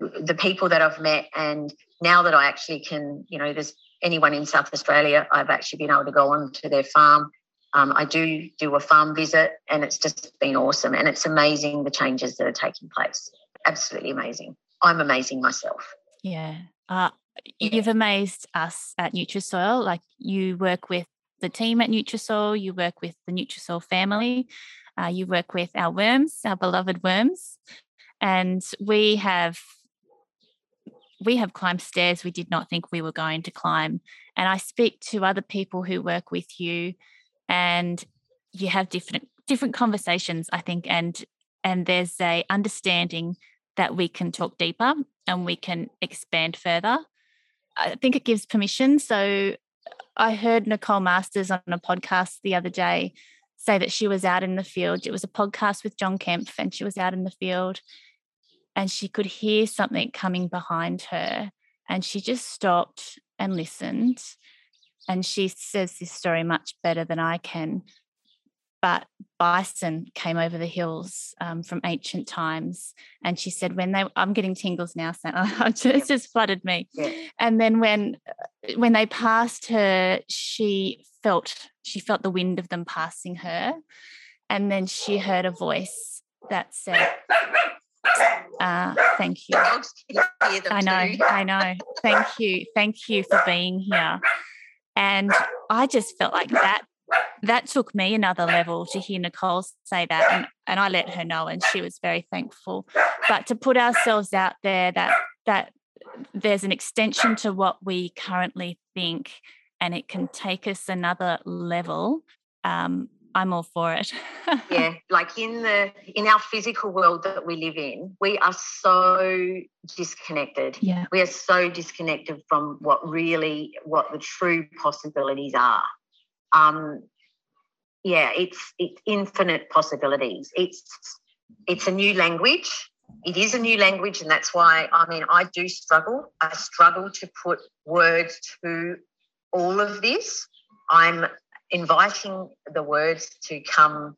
the people that I've met, and now that I actually can, you know, there's anyone in South Australia, I've actually been able to go on to their farm. Um, I do do a farm visit, and it's just been awesome. And it's amazing the changes that are taking place. Absolutely amazing. I'm amazing myself. Yeah. Uh, you've amazed us at Nutrisoil. Like you work with the team at Nutrisoil, you work with the Nutrisoil family, uh, you work with our worms, our beloved worms, and we have we have climbed stairs we did not think we were going to climb. And I speak to other people who work with you and you have different different conversations, I think, and and there's a understanding that we can talk deeper and we can expand further. I think it gives permission. So I heard Nicole Masters on a podcast the other day say that she was out in the field. It was a podcast with John Kempf, and she was out in the field and she could hear something coming behind her. And she just stopped and listened. And she says this story much better than I can. But bison came over the hills um, from ancient times. And she said, when they, I'm getting tingles now, so it's just flooded me. Yeah. And then when, uh, when they passed her, she felt, she felt the wind of them passing her. And then she heard a voice that said, uh, thank you. I know, I know. Thank you. Thank you for being here. And I just felt like that that took me another level to hear Nicole say that. And, and I let her know and she was very thankful. But to put ourselves out there that that there's an extension to what we currently think and it can take us another level um, I'm all for it. yeah, like in the in our physical world that we live in, we are so disconnected. Yeah. We are so disconnected from what really what the true possibilities are. Um yeah, it's it's infinite possibilities. It's it's a new language. It is a new language, and that's why I mean I do struggle. I struggle to put words to all of this. I'm inviting the words to come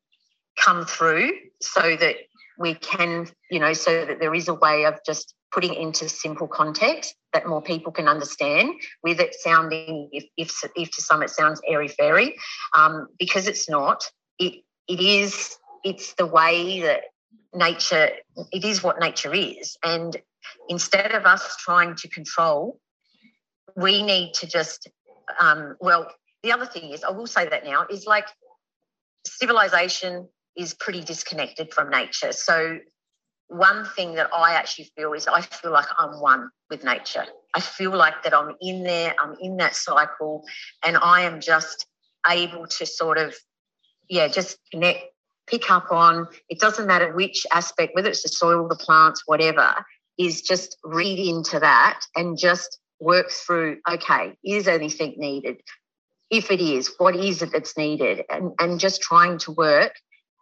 come through so that we can, you know, so that there is a way of just putting into simple context that more people can understand with it sounding if if, if to some it sounds airy fairy um, because it's not it it is it's the way that nature it is what nature is and instead of us trying to control we need to just um, well the other thing is, I will say that now, is like civilization is pretty disconnected from nature. So, one thing that I actually feel is I feel like I'm one with nature. I feel like that I'm in there, I'm in that cycle, and I am just able to sort of, yeah, just connect, pick up on. It doesn't matter which aspect, whether it's the soil, the plants, whatever, is just read into that and just work through okay, is anything needed? if it is, what is it that's needed? And, and just trying to work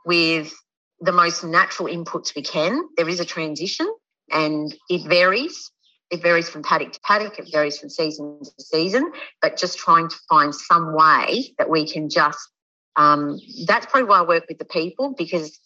with the most natural inputs we can. There is a transition, And it varies. It varies from paddock to paddock, it varies from season to season, but just trying to find some way that we can just, um, that's probably why I work with the people because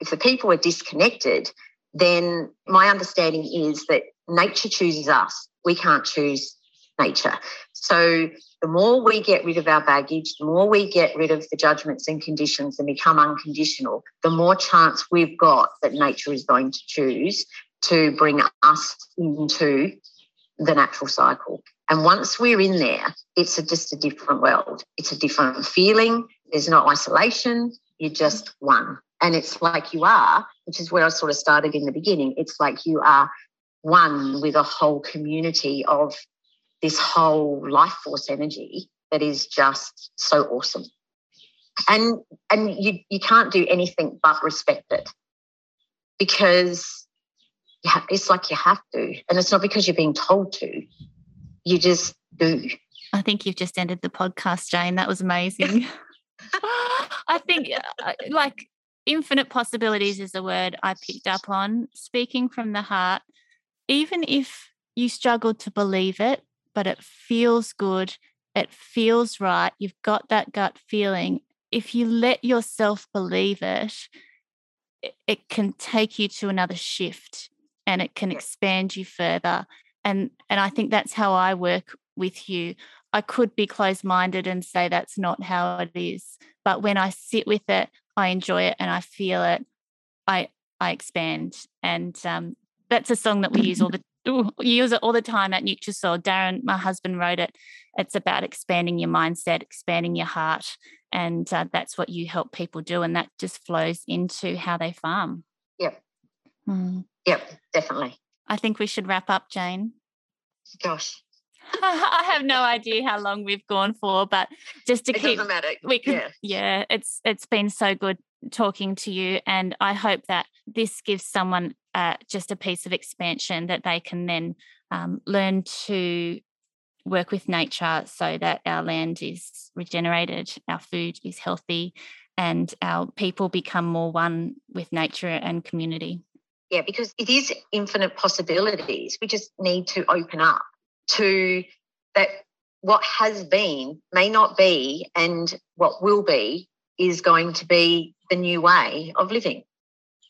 if the people are disconnected, then my understanding is that nature chooses us. We can't choose nature. So the more we get rid of our baggage, the more we get rid of the judgments and conditions and become unconditional, the more chance we've got that nature is going to choose to bring us into the natural cycle. And once we're in there, it's a, just a different world. It's a different feeling. There's no isolation. You're just one. And it's like you are, which is where I sort of started in the beginning. It's like you are one with a whole community of this whole life force energy that is just so awesome. And and you you can't do anything but respect it because yeah, it's like you have to. And it's not because you're being told to. You just do. I think you've just ended the podcast, Jane. That was amazing. I think uh, like infinite possibilities is a word I picked up on. Speaking from the heart, even if you struggle to believe it, but it feels good, it feels right, you've got that gut feeling. If you let yourself believe it, it can take you to another shift and it can expand you further. And and I think that's how I work with you. I could be closed minded and say that's not how it is. But when I sit with it, I enjoy it and I feel it, I I expand. And um, that's a song that we use all the ooh, use it all the time at Nutrisoil. Darren, my husband, wrote it. It's about expanding your mindset, expanding your heart, and uh, that's what you help people do, and that just flows into how they farm. Yep. Mm. Yep, definitely. I think we should wrap up, Jane. Gosh. I have no idea how long we've gone for, but just to it keep we can, yeah. yeah, it's it's been so good talking to you, and I hope that this gives someone uh, just a piece of expansion that they can then um, learn to work with nature so that our land is regenerated, our food is healthy, and our people become more one with nature and community. Yeah, because it is infinite possibilities. We just need to open up to that what has been may not be, and what will be is going to be the new way of living.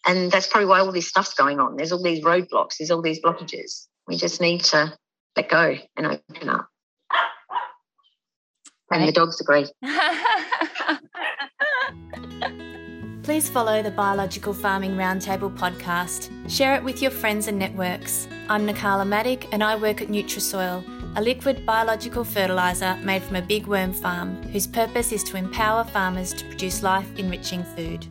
And that's probably why all this stuff's going on. There's all these roadblocks, there's all these blockages. We just need to let go and open up. And the dogs agree. Please follow the Biological Farming Roundtable podcast. Share it with your friends and networks. I'm Nikala Maddock and I work at Nutrisoil, a liquid biological fertiliser made from a big worm farm whose purpose is to empower farmers to produce life enriching food.